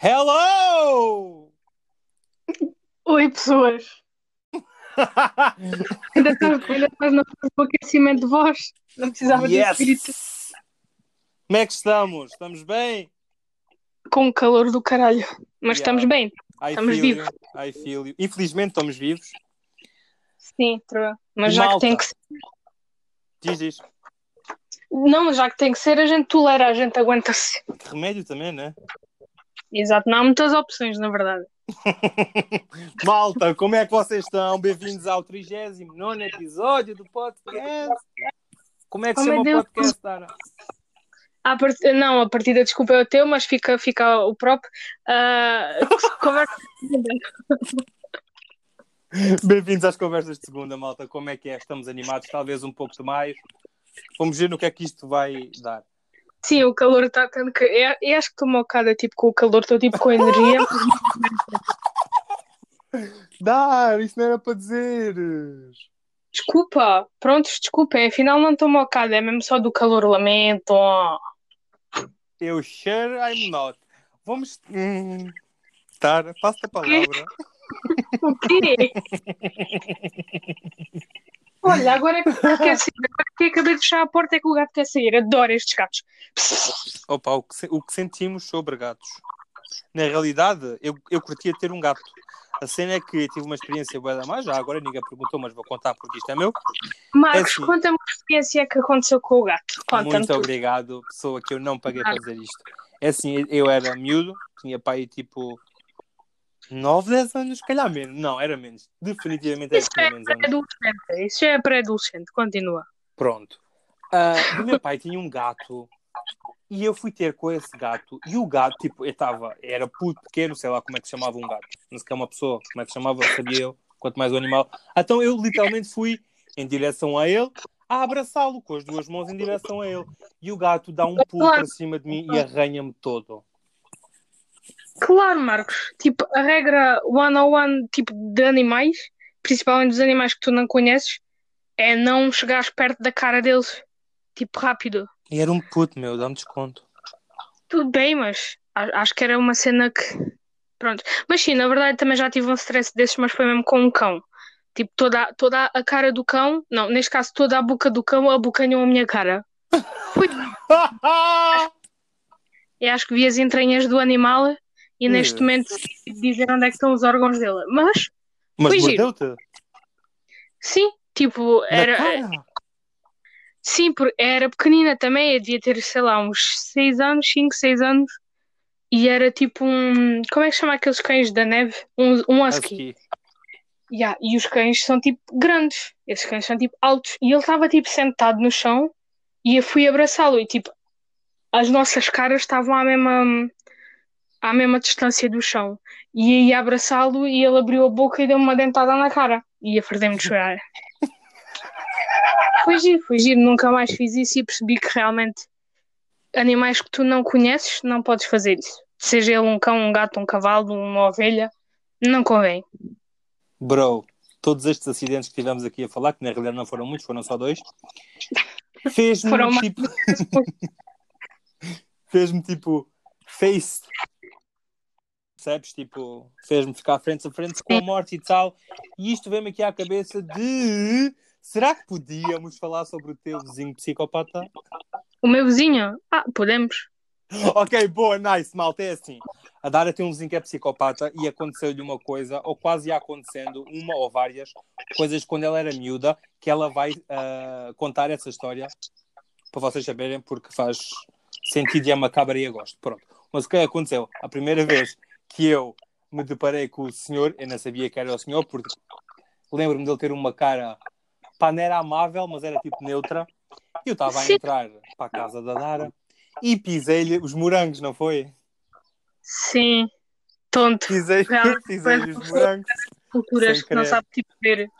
Hello! Oi, pessoas. Ainda estás fase do aquecimento de voz. Não precisava de espírito Yes! Como é que estamos? Estamos bem? com o calor do caralho. Mas Yeah. estamos bem. I Estamos vivos. you. I feel you. Infelizmente estamos vivos. Sim, true. mas E já que malta? tem que ser. Diz, diz. Não, já que tem que ser, a gente tolera, a gente aguenta-se. Remédio também, né? Exato, não há muitas opções, na verdade. Malta, como é que vocês estão? Bem-vindos ao 39 episódio do podcast. Como é que Oh, se chama o podcast, Tara? A part... Não, a partida, desculpa, é o teu, mas fica, fica o próprio. Ah, conversa. Bem-vindos às conversas de segunda, malta. Como é que é? Estamos animados, talvez um pouco demais. Vamos ver no que é que isto vai dar. Sim, o calor está tanto que. Eu, eu acho que estou mocada tipo, com o calor, estou tipo com energia. Dar, isso não era para dizer. Desculpa, prontos, desculpem, afinal não estou mocada, é mesmo só do calor, lamento. Eu sure I'm not. Vamos. Hum, Tara, passa a palavra. O quê? Olha, agora que quer sair. Agora que acabei de fechar a porta é que o gato quer sair. Adoro estes gatos. Opa, o que, o que sentimos sobre gatos? Na realidade, eu, eu curtia ter um gato. A cena é que tive uma experiência boa da mais, já agora ninguém perguntou, mas vou contar porque isto é meu. Marcos, É assim. conta-me a experiência que aconteceu com o gato. Muito obrigado, pessoa que eu não paguei para dizer isto. É assim, eu era miúdo, tinha pai tipo 9, 10 anos, se calhar menos. Não, era menos. Definitivamente era Isso é menos anos. Isso é pré-adolescente. Continua. Pronto. Ah, o meu pai tinha um gato e eu fui ter com esse gato e o gato, tipo, eu estava, era puto pequeno, sei lá como é que se chamava um gato. Não sei que é uma pessoa, como é que se chamava, sabia eu, quanto mais o animal. Então eu literalmente fui em direção a ele a abraçá-lo com as duas mãos em direção a ele. E o gato dá um pulo para cima de mim e arranha-me todo. Claro, Marcos. Tipo, a regra one-on-one tipo, de animais, principalmente dos animais que tu não conheces, é não chegares perto da cara deles. Tipo, rápido. E era um puto, meu, dá-me desconto. Tudo bem, mas acho que era uma cena que. Pronto. Mas sim, na verdade também já tive um stress desses, mas foi mesmo com um cão. Tipo, toda, a- toda a cara do cão, não, neste caso toda a boca do cão abocanhou a minha cara. Foi. Eu acho que vi as entranhas do animal e neste Ugh. momento dizer onde é que estão os órgãos dele. Mas, Mas mordeu-te? sim, tipo, Na era. cara? Sim, por- era pequenina também, eu devia ter, sei lá, uns 6 anos, 5, 6 anos. E era tipo um. Como é que chama aqueles cães da neve? Um, um husky. Husky. Yeah, e os cães são tipo grandes. Esses cães são tipo altos. E ele estava tipo sentado no chão e eu fui abraçá-lo. E tipo, as nossas caras estavam à mesma, à mesma distância do chão. E ia abraçá-lo e ele abriu a boca e deu-me uma dentada na cara. E ia perder-me de chorar. Foi giro, foi giro. Nunca mais fiz isso e percebi que realmente animais que tu não conheces não podes fazer isso. Seja ele um cão, um gato, um cavalo, uma ovelha, não convém. Bro, todos estes acidentes que tivemos aqui a falar, que na realidade não foram muitos, foram só dois, fez-me tipo, fez-me tipo face, percebes? Tipo, fez-me ficar frente a frente com a morte e tal. E isto veio-me aqui à cabeça de será que podíamos falar sobre o teu vizinho psicopata? O meu vizinho? Ah, podemos. Ok, boa, nice, malta, é assim. A Dara tem um vizinho que é psicopata e aconteceu-lhe uma coisa, ou quase ia acontecendo, uma ou várias coisas quando ela era miúda, que ela vai ah, contar essa história para vocês saberem, porque faz sentido e é macabra e eu gosto. Pronto. Mas o que aconteceu? A primeira vez que eu me deparei com o senhor, eu não sabia que era o senhor, porque lembro-me dele ter uma cara, pá, não era amável, mas era tipo neutra. E eu estava a entrar para a casa da Dara e pisei-lhe os morangos, não foi? Sim. Tonto. Pisei- Pisei-lhe foi- os morangos Culturas que não sabe tipo ver.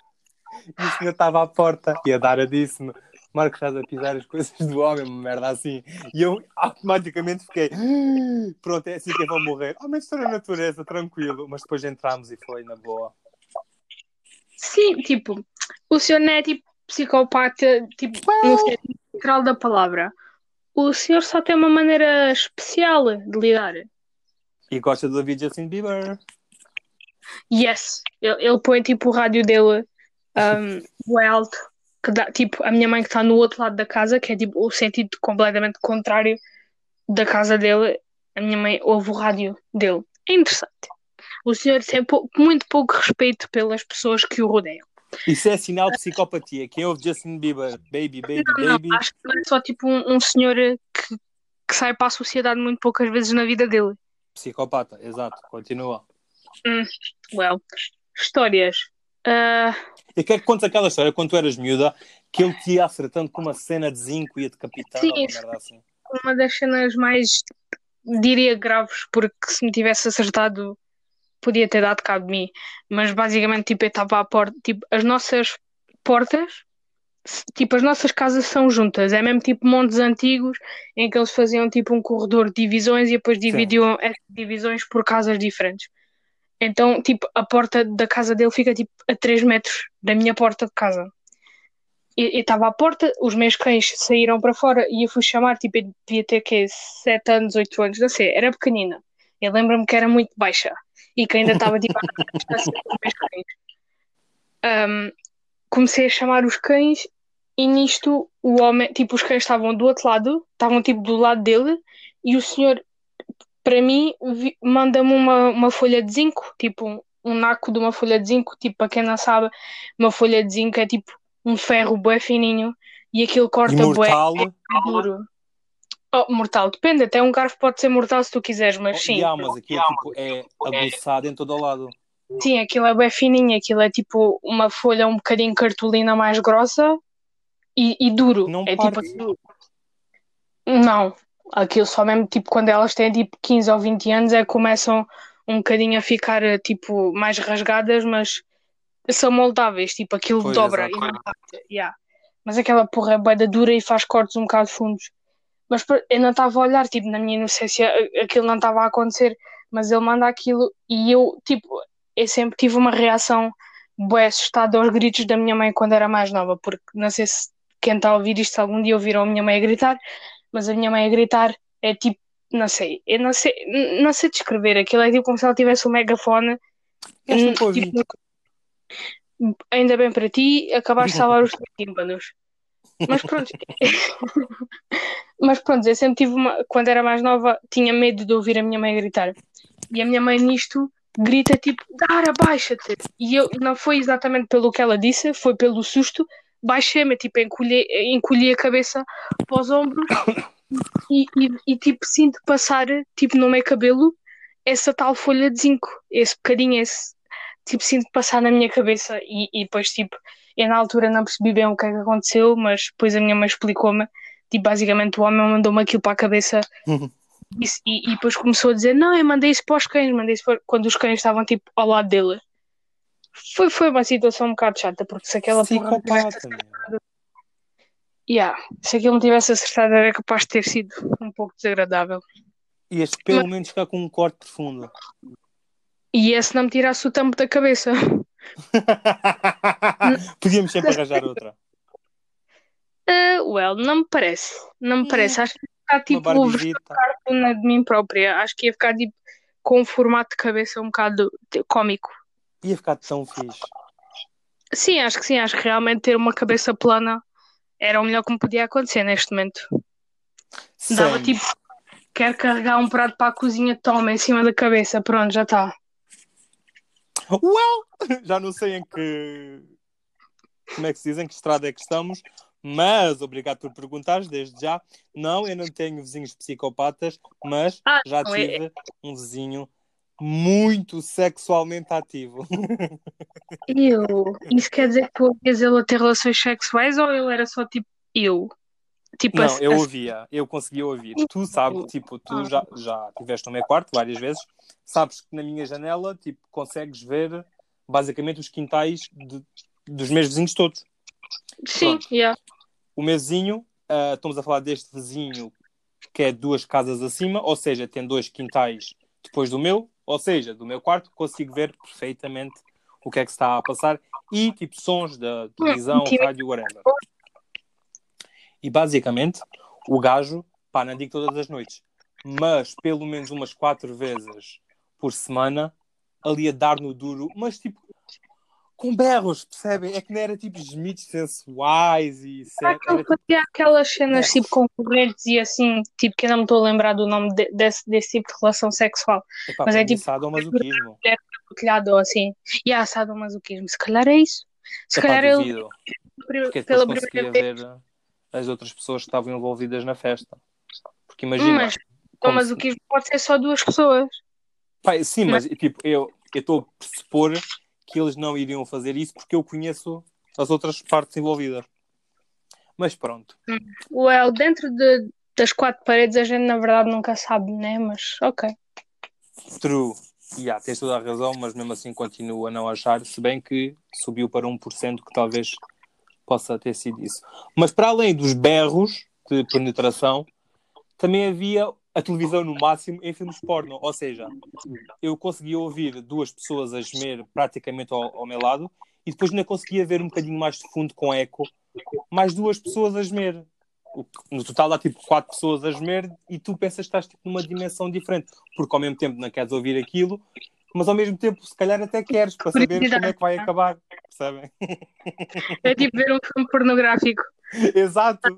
e o senhor estava à porta. E a Dara disse-me: Marcos, estás a pisar as coisas do homem, uma merda assim. E eu automaticamente fiquei: "Ah, Pronto, é assim que eu vou morrer. Oh, mas estou na natureza, tranquilo. Mas depois entramos e foi na boa. Sim, tipo, o senhor não é tipo psicopata, tipo, no sentido literal da palavra. O senhor só tem uma maneira especial de lidar. E gosta de ouvir Justin Bieber. Yes. Ele, ele põe tipo o rádio dele um, alto. Que dá, tipo, a minha mãe que está no outro lado da casa, que é tipo o sentido completamente contrário da casa dele, a minha mãe ouve o rádio dele. É interessante. O senhor tem pou- muito pouco respeito pelas pessoas que o rodeiam. Isso é sinal de psicopatia. Quem ouve Justin Bieber, baby, baby, Não, baby. acho que não é só tipo um, um senhor que, que sai para a sociedade muito poucas vezes na vida dele. Psicopata, exato. Continua. Well, histórias. Ah, E quer que contes aquela história quando tu eras miúda que ele te ia acertando com uma cena de zinco e ia decapitando Sim, uma assim. uma das cenas mais, diria, graves, porque se me tivesse acertado, podia ter dado cabo de mim. Mas basicamente, tipo, eu estava à porta, tipo, as nossas portas, tipo, as nossas casas são juntas. É mesmo tipo montes antigos em que eles faziam tipo um corredor de divisões e depois dividiam essas divisões por casas diferentes. Então, tipo, a porta da casa dele fica tipo a 3 metros da minha porta de casa. Eu estava à porta, os meus cães saíram para fora e eu fui chamar, tipo, eu devia ter que 7 anos, 8 anos, não sei, era pequenina. Eu lembro-me que era muito baixa e que ainda estava tipo à distância dos meus cães. Ahm, comecei a chamar os cães e nisto o homem, tipo, os cães estavam do outro lado, estavam tipo do lado dele e o senhor, para mim, manda-me uma, uma folha de zinco, tipo um, naco de uma folha de zinco, tipo, para quem não sabe, uma folha de zinco é tipo um ferro bué fininho e aquilo corta bué Imortal. é duro. Oh, mortal, depende, até um garfo pode ser mortal se tu quiseres, mas sim. Yeah, mas aquilo tipo, é aguçado em todo o lado. Sim, aquilo é bem fininho, aquilo é tipo uma folha um bocadinho cartolina mais grossa e, e duro. Não é parte. tipo Não, aquilo só mesmo tipo quando elas têm tipo 15 ou 20 anos é que começam um bocadinho a ficar eh, tipo mais rasgadas, mas são moldáveis, tipo aquilo Pois, dobra exato. e. Yeah. Mas aquela porra é bué da dura e faz cortes um bocado fundos. Mas eu não estava a olhar, tipo, na minha inocência, aquilo não estava a acontecer, mas ele manda aquilo e eu, tipo, eu sempre tive uma reação bué assustada aos gritos da minha mãe quando era mais nova, porque não sei se quem está a ouvir isto algum dia ouviram a minha mãe a gritar, mas a minha mãe a gritar é tipo, não sei, eu não sei, não sei descrever, aquilo é tipo como se ela tivesse um megafone, tipo, ainda bem para ti, acabaste de salvar os teus tímpanos. Mas pronto, mas pronto, eu sempre tive uma, quando era mais nova, tinha medo de ouvir a minha mãe gritar. E a minha mãe nisto grita tipo, Dara, baixa-te. E eu não foi exatamente pelo que ela disse, foi pelo susto. Baixei-me, tipo, encolhi, encolhi a cabeça para os ombros e, e, e, tipo, sinto passar, tipo, no meu cabelo, essa tal folha de zinco, esse bocadinho, esse, tipo, sinto passar na minha cabeça e, e depois, tipo, eu na altura não percebi bem o que é que aconteceu, mas depois a minha mãe explicou-me, tipo, basicamente o homem mandou-me aquilo para a cabeça Isso, e, e depois começou a dizer: Não, eu mandei isso para os cães, mandei isso para... quando os cães estavam tipo ao lado dele. Foi, foi uma situação um bocado chata, porque se aquela porra tivesse meu. yeah, se aquilo me tivesse acertado, era capaz de ter sido um pouco desagradável. E este pelo menos ficar com um corte profundo. E esse não me tirasse o tampo da cabeça. Podíamos sempre arranjar outra. Uh, well, não me parece. Não me parece. Acho que ia ficar tipo cartuna de mim própria. Acho que ia ficar tipo com um formato de cabeça um bocado cómico. Ia ficar tão fixe. Sim, acho que sim. Acho que realmente ter uma cabeça plana era o melhor que me podia acontecer neste momento. Dava Sem. tipo, quero carregar um prato para a cozinha, toma em cima da cabeça, pronto, já está. Well, já não sei em que. Como é que se diz, em que estrada é que estamos, mas obrigado por perguntares desde já. Não, eu não tenho vizinhos psicopatas, mas Ah, já é- tive um vizinho muito sexualmente ativo. Eu, isso quer dizer que tu ouvias ele a ter relações sexuais ou ele era só tipo eu? Tipo Não, assim- eu ouvia, eu conseguia ouvir. Tu sabes, tipo, tu Ah. já, já tiveste no meu quarto várias vezes, sabes que na minha janela, tipo, consegues ver basicamente os quintais de- dos meus vizinhos todos. Sim, Pronto. yeah. O meu vizinho, ah, estamos a falar deste vizinho que é duas casas acima, ou seja, tem dois quintais depois do meu, ou seja, do meu quarto, consigo ver perfeitamente o que é que está a passar e tipo sons da televisão, rádio, whatever. E basicamente, o gajo, pá, não digo todas as noites, mas pelo menos umas quatro vezes por semana, ali a dar no duro, mas tipo, com berros, percebem? É que não era tipo gemidos sensuais e Será que ele fazia aquelas cenas tipo concorrentes e assim, tipo, que eu não me estou a lembrar do nome de, desse, desse tipo de relação sexual. Epá, mas é tipo. Sadomasoquismo. Partilhado assim. E há sadomasoquismo. Se calhar é isso. Se Epá, calhar eu. duvido. Porque Pela depois conseguia ver as outras pessoas que estavam envolvidas na festa. Porque imagina. Mas o masoquismo pode ser só duas pessoas. Pai, sim, mas tipo, eu estou a pressupor que eles não iriam fazer isso porque eu conheço as outras partes envolvidas. Mas pronto. Well, dentro de, das quatro paredes a gente na verdade nunca sabe, né? Mas ok. True. Yeah, tens toda a razão, mas mesmo assim continuo a não achar, se bem que subiu para 1% que talvez possa ter sido isso. Mas para além dos berros de penetração, também havia a televisão no máximo em filmes porno. Ou seja, eu conseguia ouvir duas pessoas a gemer praticamente ao, ao meu lado e depois ainda conseguia ver um bocadinho mais de fundo com eco, mais duas pessoas a gemer. No total há tipo quatro pessoas a gemer e tu pensas que estás tipo, numa dimensão diferente, porque ao mesmo tempo não queres ouvir aquilo, mas ao mesmo tempo se calhar até queres para saber como é que vai acabar, percebem? É tipo ver um filme pornográfico. Exato.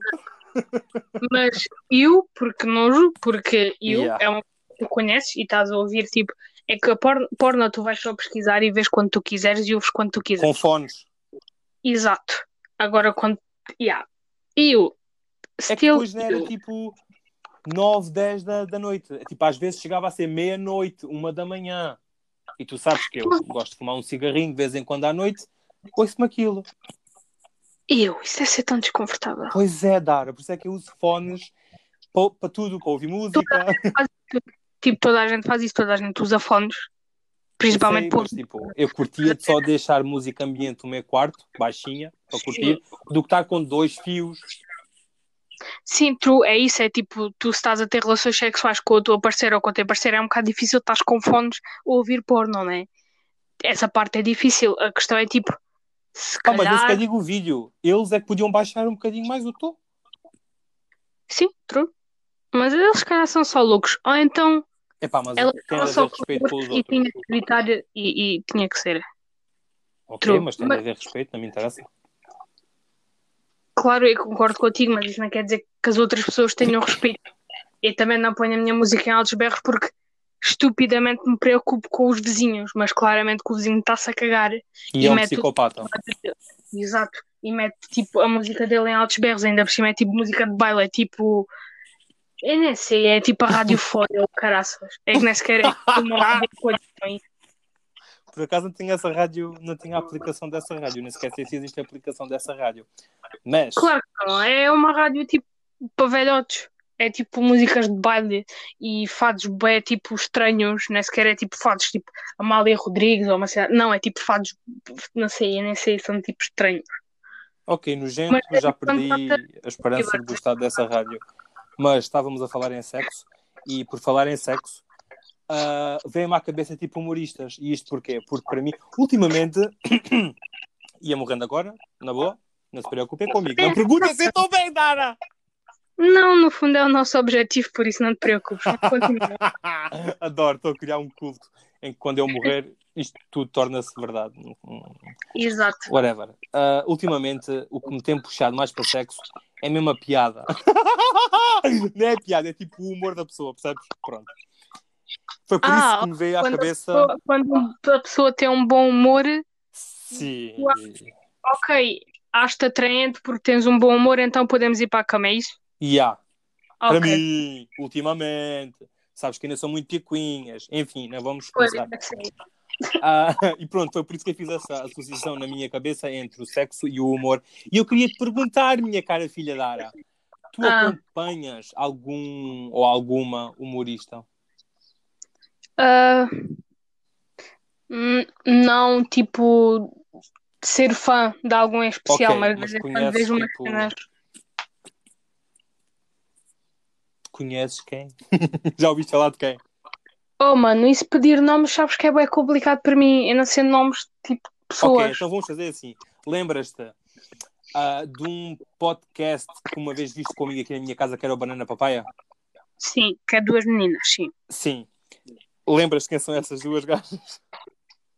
Mas eu, porque nojo, porque eu Yeah. é uma coisa que tu conheces e estás a ouvir, tipo, é que a porno, porno tu vais só pesquisar e vês quando tu quiseres e ouves quando tu quiseres. Com fones. Exato. Agora quando. Yeah. Eu. É que Still. depois não era tipo 9, 10 da, da noite. Tipo, às vezes chegava a ser meia-noite, uma da manhã. E tu sabes que eu gosto de fumar um cigarrinho de vez em quando à noite, ouço-me aquilo. Eu. Isso deve ser tão desconfortável. Pois é, Dara, por isso é que eu uso fones para, para tudo, para ouvir música. Tipo, toda a gente faz isso, toda a gente usa fones. Principalmente Sei, por. mas, tipo, eu curtia de só deixar música ambiente no meu quarto, baixinha, para curtir, do que estar com dois fios. Sim, true, é isso, é tipo, tu se estás a ter relações sexuais com o teu parceiro ou com o teu parceiro, é um bocado difícil estás com fones a ouvir porno, não é? Essa parte é difícil. A questão é tipo, se Ah, mas calhar. sequer digo o vídeo. Eles é que podiam baixar um bocadinho mais o tom. Sim, true. Mas eles se calhar são só loucos. Ou então Epá, mas ela tem só respeito pelos e outros. tinha que gritar e, e tinha que ser. Ok, True. mas tem Mas- haver respeito, não me interessa. Claro, eu concordo contigo, mas isso não quer dizer que as outras pessoas tenham respeito. Eu também não ponho a minha música em altos berros porque estupidamente me preocupo com os vizinhos, mas claramente que o vizinho está-se a cagar. E, E é um mete- psicopata. Exato. E mete tipo a música dele em altos berros, ainda por cima é tipo música de baile, é tipo. Eu nem sei, é tipo a rádio ou caraças. É que nem sequer é uma rádio? Por acaso não tinha essa rádio, não tinha a aplicação dessa rádio, nem sequer sei se existe a aplicação dessa rádio. Mas, Claro que não, é uma rádio tipo para velhotes. É tipo músicas de baile e fados bem tipo estranhos, nem sequer é tipo fados tipo Amália Rodrigues ou uma cidade. Não, é tipo fados, não sei, nem sei, são tipo estranhos. ok, nojento, Mas é já quando perdi passa- a esperança de gostar dessa rádio. Mas estávamos a falar em sexo, e por falar em sexo, ah, vem-me à cabeça tipo humoristas. E isto porquê? Porque para mim, ultimamente, ia morrendo agora, na boa, não se preocupem comigo. Não perguntem se estou bem, Dara! Não, no fundo é o nosso objetivo, por isso não te preocupes. Adoro, estou a criar um culto em que quando eu morrer, isto tudo torna-se verdade. Exato. Whatever. Ah, ultimamente, o que me tem puxado mais para o sexo é mesmo a piada. Não é piada, é tipo o humor da pessoa, percebes? Pronto. Foi por Ah, isso que me veio à quando a cabeça. pessoa- Quando a pessoa tem um bom humor, Sim. ok, acho-te atraente porque tens um bom humor, então podemos ir para a cama, é isso? Yeah. Para Ok. mim, ultimamente. Sabes que ainda são muito picuinhas. Enfim, não vamos Pois, começar. Ah, e pronto, foi por isso que eu fiz essa associação na minha cabeça entre o sexo e o humor. E eu queria te perguntar, minha cara filha Dara, tu Ah. acompanhas algum ou alguma humorista? Hum, não, tipo, ser fã de algum em especial, Ok, mas mas conheces, vejo umas tipo, cenas. Conheces quem? Já ouviste falar de quem? Oh, mano, isso pedir nomes, sabes que é bem complicado para mim. Eu não sei nomes tipo Ok, pessoas. então vamos fazer assim. Lembras-te ah, de um podcast que uma vez viste comigo aqui na minha casa que era o Banana Papaya? Sim, que é duas meninas, sim. Sim. Lembras quem são essas duas gajas?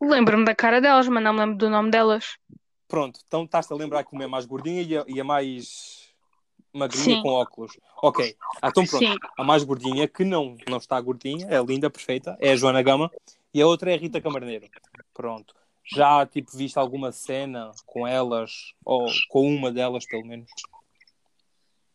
Lembro-me da cara delas, mas não me lembro do nome delas. Pronto, então estás-te a lembrar que uma é mais gordinha e a, e a mais magrinha Sim. com óculos. Ok, Ah, então pronto. Sim. A mais gordinha, que não, não está gordinha, é linda, perfeita, é a Joana Gama. E a outra é a Rita Camarneiro. Pronto. Já, tipo, viste alguma cena com elas, ou com uma delas, pelo menos?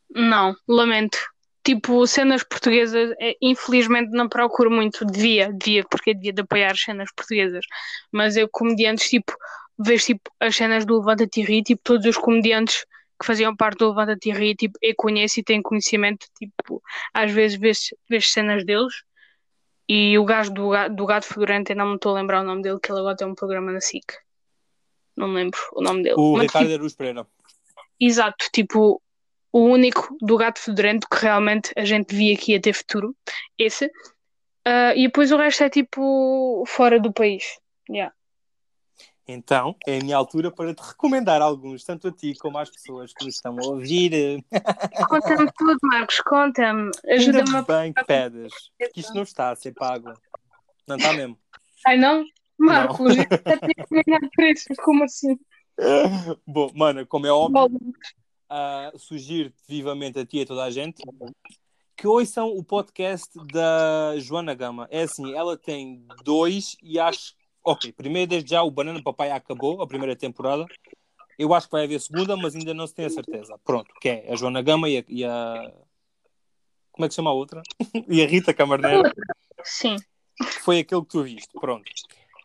Não, lamento. Tipo, cenas portuguesas, é, infelizmente não procuro muito. Devia, devia, porque devia de apoiar as cenas portuguesas. Mas eu, comediantes, tipo, vejo tipo, as cenas do Levanta-te e Ri, tipo, todos os comediantes que faziam parte do Levanta-te e Ri, tipo, eu conheço e tenho conhecimento, tipo, às vezes vejo cenas deles. E o gajo do, do Gato Fedorento, ainda não me estou a lembrar o nome dele, que ele agora tem um programa na SIC. Não me lembro o nome dele. O Mas, Ricardo Aruz Pereira. Exato, tipo, o único do gato fedorento que realmente a gente via que ia ter futuro, esse. Ah, e depois o resto é tipo fora do país. Yeah. Então, é a minha altura para te recomendar alguns, tanto a ti como às pessoas que nos estão a ouvir. Conta-me tudo, Marcos, conta-me. Ainda Ajuda-me a. bem que pedes, porque isto não está a ser pago. Não está mesmo. Ai não? Marcos, eu já tinha combinado preços, como assim? Bom, mano, como é óbvio, ah, sugiro-te vivamente a ti e a toda a gente que ouçam o podcast da Joana Gama. É assim, ela tem dois e acho. Ok, primeiro, desde já, o Banana Papai acabou, a primeira temporada. Eu acho que vai haver segunda, mas ainda não se tem a certeza. Pronto, que é a Joana Gama e a. e a- Como é que se chama a outra? e a Rita Camarneiro. Sim, foi aquele que tu viste. Pronto.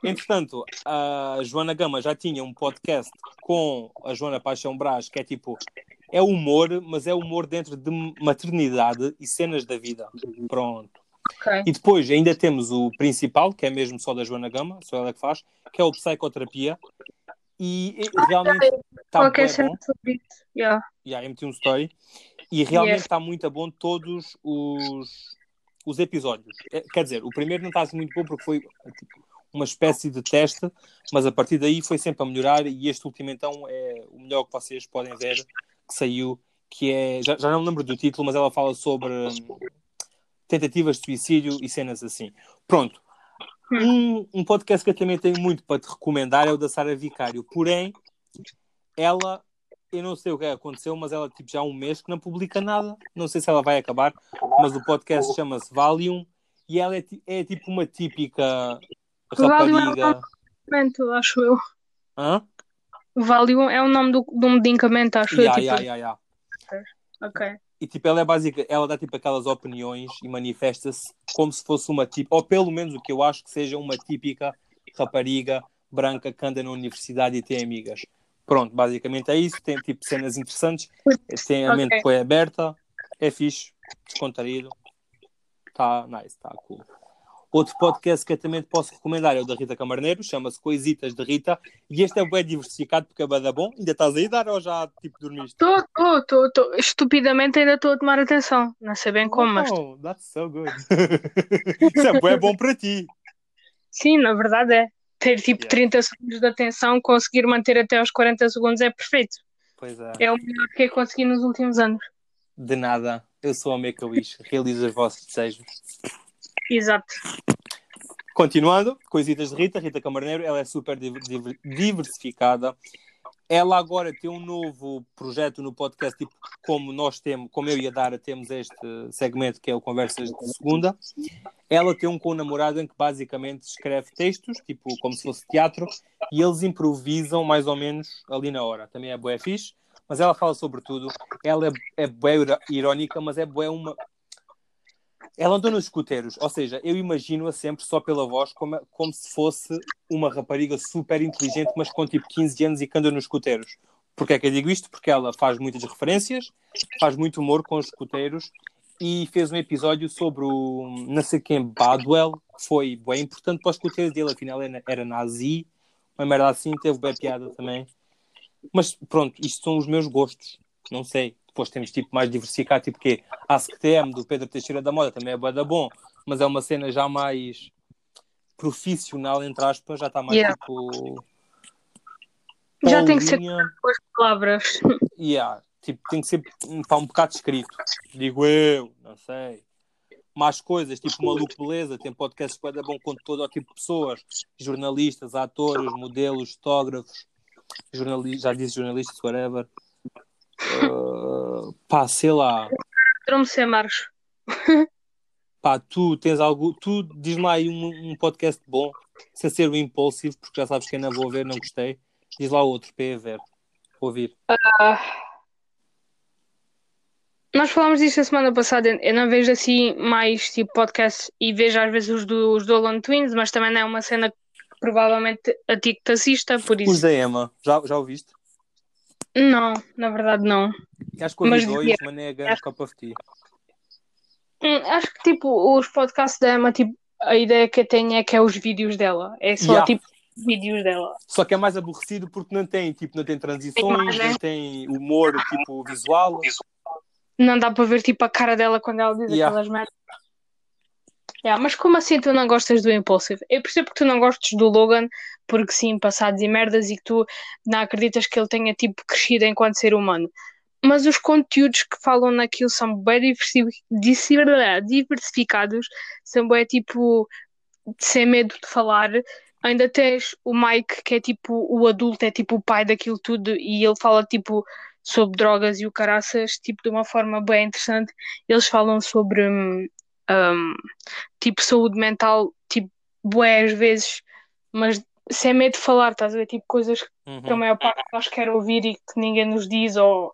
Entretanto, a Joana Gama já tinha um podcast com a Joana Paixão Brás, que é tipo, é humor, mas é humor dentro de maternidade e cenas da vida. Pronto. Ok. E depois ainda temos o principal, que é mesmo só da Joana Gama, só ela que faz, que é o Psicoterapia. E e realmente está Qualquer bué cena bom. sobre isso. Yeah. Yeah, eu meti um story. E realmente Yes. está muito bom todos os, os episódios. É, Quer dizer, o primeiro não está assim muito bom porque foi tipo, uma espécie de teste, mas a partir daí foi sempre a melhorar. E este último, então, é o melhor que vocês podem ver que saiu. Que é, já, já não me lembro do título, mas ela fala sobre tentativas de suicídio e cenas assim. Pronto. Um, um podcast que eu também tenho muito para te recomendar é o da Sara Vicário. Porém, ela, eu não sei o que aconteceu, mas ela tipo já há um mês que não publica nada. Não sei se ela vai acabar, mas o podcast chama-se Valium e ela é, é tipo uma típica Valium é rapariga. Medicamento, acho eu. Hã? Valium é o nome do, um medicamento, acho Yeah, eu. Tipo, yeah, yeah, yeah. Ok. E tipo, ela é básica, ela dá tipo aquelas opiniões e manifesta-se como se fosse uma típica, ou pelo menos o que eu acho que seja uma típica rapariga branca que anda na universidade e tem amigas. Pronto, basicamente é isso. Tem tipo cenas interessantes, tem a Ok. mente bem aberta, é fixe, descontraído, tá nice, tá cool. Outro podcast que eu também te posso recomendar é o da Rita Camarneiro, chama-se Coisitas de Rita, e este é bem diversificado porque é bué da bom. Ainda estás aí dar ou já tipo dormiste? Estou, estou, estou. Estupidamente ainda estou a tomar atenção. Não sei bem como, mas Oh, that's so good. Isso é bom para ti. sim, na verdade é. Ter tipo Yeah. 30 segundos de atenção, conseguir manter até aos 40 segundos é perfeito. Pois é. É o melhor que eu consegui nos últimos anos. De nada. Eu sou a Make-A-Wish. Realizo os vossos desejos. Exato. Continuando, coisitas de Rita, Rita Camarneiro, ela é super diver- diver- diversificada. Ela agora tem um novo projeto no podcast, tipo como nós temos, como eu e a Dara temos este segmento que é o Conversas de Segunda. Ela tem um com o namorado em que basicamente escreve textos, tipo como se fosse teatro, e eles improvisam mais ou menos ali na hora. Também é bué fixe, mas ela fala sobre tudo. Ela é, é irónica, mas é bué uma, ela andou nos escuteiros, ou seja, eu imagino-a sempre só pela voz como, como se fosse uma rapariga super inteligente, mas com tipo 15 anos e que anda nos escuteiros. Porquê é que eu digo isto? Porque ela faz muitas referências, faz muito humor com os escuteiros e fez um episódio sobre o não sei quem, Badwell, que foi bem importante para os escuteiros dele, afinal era, nazi, uma merda assim, teve bem piada também. Mas pronto, isto são os meus gostos, não sei. Depois temos tipo mais diversificado, tipo que AskTM do Pedro Teixeira da Moda também é bué da bom, mas é uma cena já mais profissional, entre aspas, já está mais Yeah. tipo. Já tem que ser com as palavras. Yeah, tipo, tem que ser um, pá, um bocado escrito. Digo eu, não sei. mais coisas, tipo Maluco Beleza, tem podcasts que é bom com todo o tipo de pessoas, jornalistas, atores, modelos, fotógrafos, jornalistas, já disse jornalistas, whatever. Uh, pá, sei lá. Sei, Marcos. Pá, tu tens algo, tu diz-me aí um, um, podcast bom, sem ser o Impulsive, porque já sabes que ainda vou ver, não gostei. Diz lá outro para ver, ouvir. Uh, nós falámos disso a semana passada. Eu não vejo assim mais tipo podcasts e vejo às vezes os do Dolan Twins, mas também não é uma cena que provavelmente a ti que te assista, por isso. Os da Emma, já, já ouviste? Não, na verdade não. Acho que ouvi mas, dois, Manega, acho... Cup of Tea. Acho que tipo, os podcasts da Emma, tipo, a ideia que eu tenho é que é os vídeos dela. É só yeah. tipo vídeos dela. Só que é mais aborrecido porque não tem, tipo, não tem transições, não tem humor tipo visual. Não dá para ver tipo a cara dela quando ela diz yeah. aquelas merdas. Yeah, mas como assim tu não gostas do Impulsive? Eu percebo que tu não gostes do Logan, porque sim, passados e merdas, e que tu não acreditas que ele tenha tipo crescido enquanto ser humano mas os conteúdos que falam naquilo são bem diversificados, são bem tipo sem medo de falar. Ainda tens o Mike, que é tipo o adulto, é tipo o pai daquilo tudo, e ele fala tipo sobre drogas e o caraças, tipo de uma forma bem interessante. Eles falam sobre um, tipo saúde mental, tipo, bué às vezes, mas sem medo de falar, estás a ver? Tipo coisas uhum. que a maior parte de nós quer ouvir e que ninguém nos diz, ou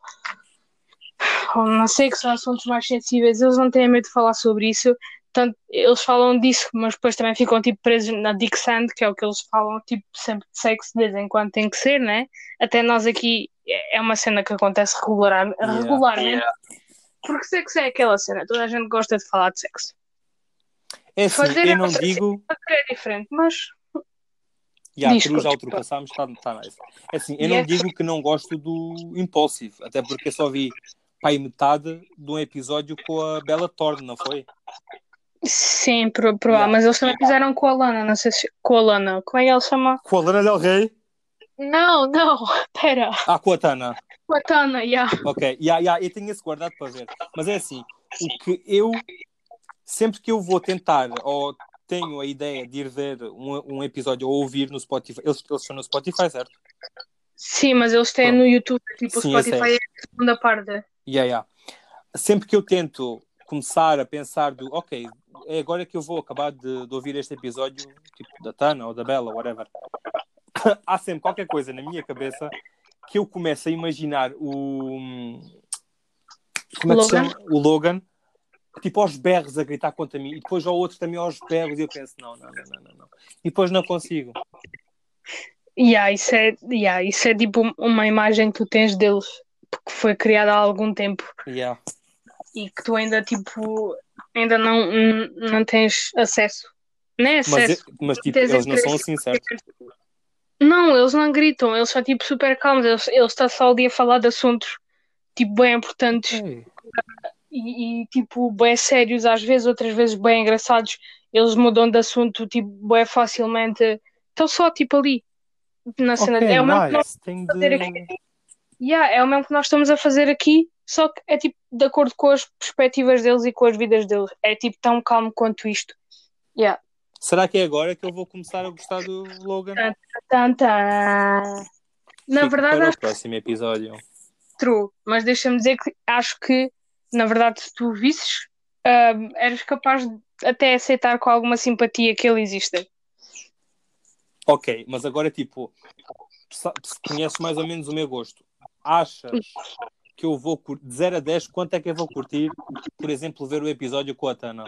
ou não sei que são assuntos mais sensíveis, eles não têm medo de falar sobre isso. Tanto, eles falam disso, mas depois também ficam tipo presos na Dick Sand, que é o que eles falam, tipo, sempre de sexo, de vez em quando tem que ser, né? Até nós aqui é uma cena que acontece regular, yeah. regularmente. Yeah. Porque sexo é aquela cena, toda a gente gosta de falar de sexo. É assim, Fazer eu não digo. É diferente, mas. E a cruz já ultrapassámos, está tá nice. É assim, eu não digo que não gosto do Impulsive, até porque eu só vi pai metade de um episódio com a Bella Thorne, não foi? Sim, provável, yeah. mas eles também fizeram com a Lana, não sei se. Com a Lana, como é que ela chama? Com a Lana Del Rey? Não, não, pera. Ah, com a Tana. Com a Tana, yeah. Ok, yeah, yeah, eu tenho esse guardado para ver. Mas é assim, o que eu. Sempre que eu vou tentar, ou tenho a ideia de ir ver um, um episódio ou ouvir no Spotify, eles, eles estão no Spotify, certo? Sim, mas eles têm Pronto. no YouTube, tipo, o Spotify é a segunda parte. Yeah, yeah. Sempre que eu tento começar a pensar do ok, é agora que eu vou acabar de, de ouvir este episódio, tipo da Tana ou da Bella, whatever. Há sempre qualquer coisa na minha cabeça que eu começo a imaginar o. Como é que se chama? O Logan, tipo aos berros a gritar contra mim, e depois ao outro também aos berros, e eu penso, não, não, não, não, não. E depois não consigo. Yeah, isso, é, yeah, isso é tipo uma imagem que tu tens deles que foi criada há algum tempo yeah. e que tu ainda tipo ainda não, não tens acesso. Nem acesso. Mas, mas tipo, eles não são assim, certo? Não, eles não gritam, eles são tipo super calmos, eles, eles estão só ali a falar de assuntos tipo bem importantes e, e, tipo bem sérios, às vezes, outras vezes bem engraçados. Eles mudam de assunto tipo bem facilmente. Estão só tipo ali na cena. Okay, é uma nice. Tem de... Yeah, é o mesmo que nós estamos a fazer aqui, só que é tipo de acordo com as perspectivas deles e com as vidas deles. É tipo tão calmo quanto isto. Yeah. Será que é agora que eu vou começar a gostar do Logan? Na Fico verdade, para o próximo episódio. True, mas deixa-me dizer que acho que, na verdade, se tu visses, uh, eras capaz de até aceitar com alguma simpatia que ele existe. Ok, mas agora, tipo, se conheces mais ou menos o meu gosto achas que eu vou de 0 a 10, quanto é que eu vou curtir, por exemplo, ver o episódio com a Tana?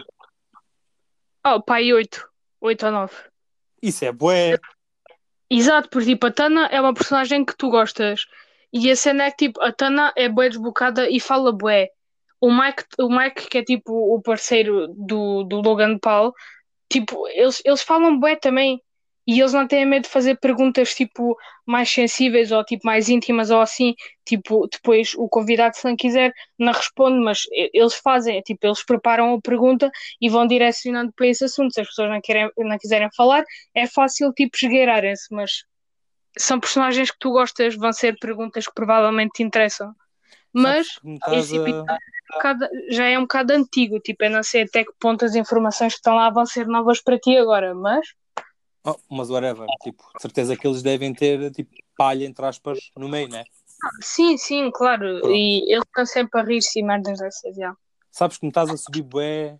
Oh, pai, 8. 8 ou 9. Isso é bué. Exato, porque tipo, a Tana é uma personagem que tu gostas. E a cena é que tipo, a Tana é bué desbocada e fala bué. O Mike, o Mike, que é tipo o parceiro do, do Logan Paul, tipo, eles, eles falam bué também e eles não têm medo de fazer perguntas tipo mais sensíveis ou tipo mais íntimas ou assim, tipo, depois o convidado se não quiser não responde, mas eles fazem, tipo, eles preparam a pergunta e vão direcionando para esse assunto, se as pessoas não, querem, não quiserem falar, é fácil tipo esgueirarem-se, mas são personagens que tu gostas, vão ser perguntas que provavelmente te interessam. Mas estás esse episódio é já é um bocado antigo, tipo, eu não sei até que ponto as informações que estão lá vão ser novas para ti agora, mas Oh, mas whatever, tipo, de certeza que eles devem ter tipo palha entre aspas no meio, né? sim, sim, claro, Pronto. e eles estão sempre a rir-se e merdas dessas, já. Sabes que me estás a subir bué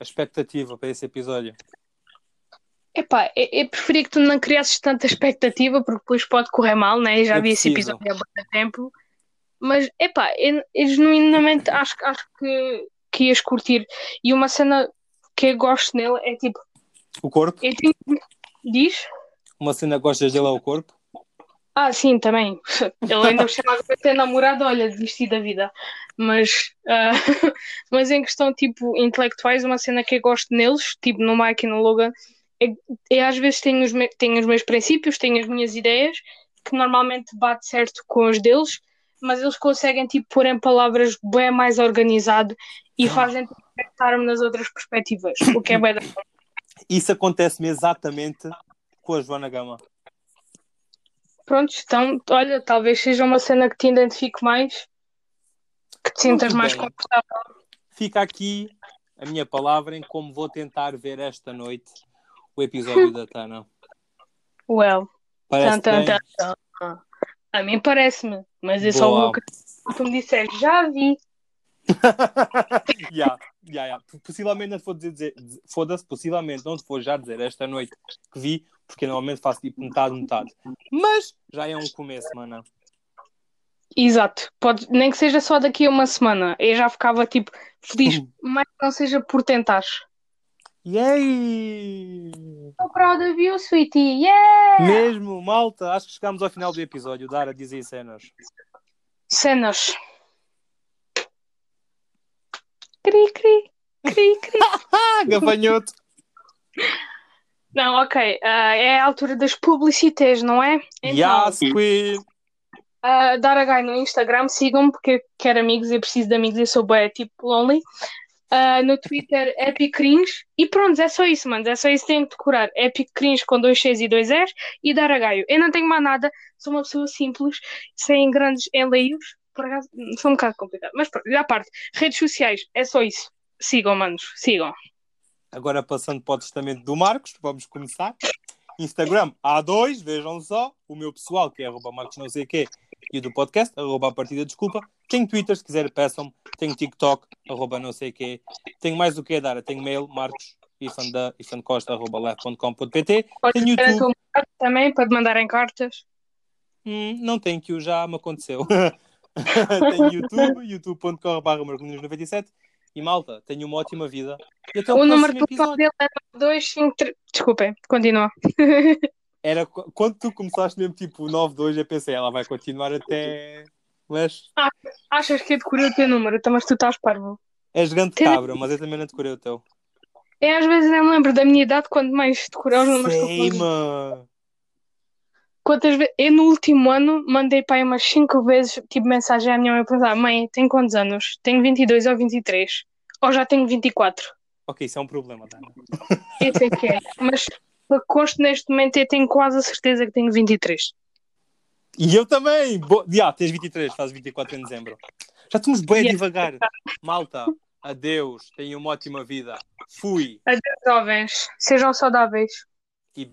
a expectativa para esse episódio. Epá, eu, eu preferia que tu não criasses tanta expectativa, porque depois pode correr mal, né? Eu já Eu vi esse preciso. episódio há muito tempo. Mas, epá, eu, eu genuinamente acho, que- acho que, que ias curtir. E uma cena que eu gosto nele é tipo, O corpo? eu tenho... Diz? Uma cena que gostas dele é o corpo? Ah, sim, também. Ele ainda chama a ter namorado, olha, desisti da vida. Mas, ah, mas em questão, tipo, intelectuais, uma cena que eu gosto neles, tipo no Mike e no Logan, é, é às vezes tenho os, me- tenho os meus princípios, tenho as minhas ideias, que normalmente bate certo com os deles, mas eles conseguem, tipo, pôr em palavras bem mais organizado e fazem tipo, me nas outras perspectivas, o que é bem da Isso acontece-me exatamente com a Joana Gama. Pronto, então, olha, talvez seja uma cena que te identifique mais, que te sintas mais confortável. Fica aqui a minha palavra em como vou tentar ver esta noite o episódio da Tana. Well, Parece tan, tan, tan, a mim parece-me, mas eu só acreditar que tu me disseste, já vi. yeah, yeah, yeah. Possivelmente não te vou dizer, dizer- foda-se, possivelmente não te vou já dizer esta noite que vi, porque normalmente faço tipo metade, metade. Mas já é um começo, mano. Exato, Pode, nem que seja só daqui a uma semana, eu já ficava tipo feliz, mas que não seja por tentares. Yay! So proud of you, sweetie, yeah! Mesmo, malta, acho que chegámos ao final do episódio. Dara, diz aí cenas. Cenas. Cri, cri, cri, cri. Ah, gafanhoto! Não, ok, ah, é a altura das publicitas, não é? Então, Yes, Queen! Uh, Daragai no Instagram, sigam-me porque eu quero amigos, eu preciso de amigos, eu sou bem tipo lonely. Uh, no Twitter, Epic Cringe. E pronto, é só isso, mano. É só isso que tenho que decorar. Epic Cringe com dois X e dois S e Daragaio. Eu não tenho mais nada, sou uma pessoa simples, sem grandes enleios. Por acaso, sou um bocado complicado. Mas pronto, à parte. Redes sociais, é só isso. Sigam, manos, sigam. Agora passando para o testamento do Marcos, vamos começar. Instagram, há dois, vejam só. O meu pessoal, que é arroba Marcos não sei quê, e o do podcast, arroba a partida desculpa. Tenho Twitter, se quiser, peçam. Tenho TikTok, arroba não sei quê. Tenho mais do que a dar. Tenho mail, marcos, ifanda, ifancosta, arroba live.com.pt. Pode Tenho a YouTube. também para te mandarem cartas. Hum, não tenho que o já me aconteceu. tenho YouTube, youtube.com.br 97 e malta, tenho uma ótima vida. E até o, O número de telefone dele é 253. Desculpem, continua. Era qu- quando tu começaste mesmo tipo o 92, eu pensei, ela vai continuar até. Mas Achas que eu decorei o teu número, então, mas tu estás parvo. és grande Tem- cabra, mas eu também não decorei o teu. Eu às vezes nem lembro da minha idade, quanto mais decorar os números Sei, mano. Quantas vezes? Eu no último ano mandei para aí umas 5 vezes tipo mensagem à minha mãe a perguntar: Mãe, tenho quantos anos? Tenho 22 ou 23? Ou já tenho 24? Ok, isso é um problema, Dana. Eu sei que é. Mas para conste neste momento eu tenho quase a certeza que tenho 23. E eu também! Bo... Ya, tens 23, fazes 24 em dezembro. Já estamos bem Yeah. devagar. Malta, adeus, tenham uma ótima vida. Fui. Adeus, jovens. Sejam saudáveis. E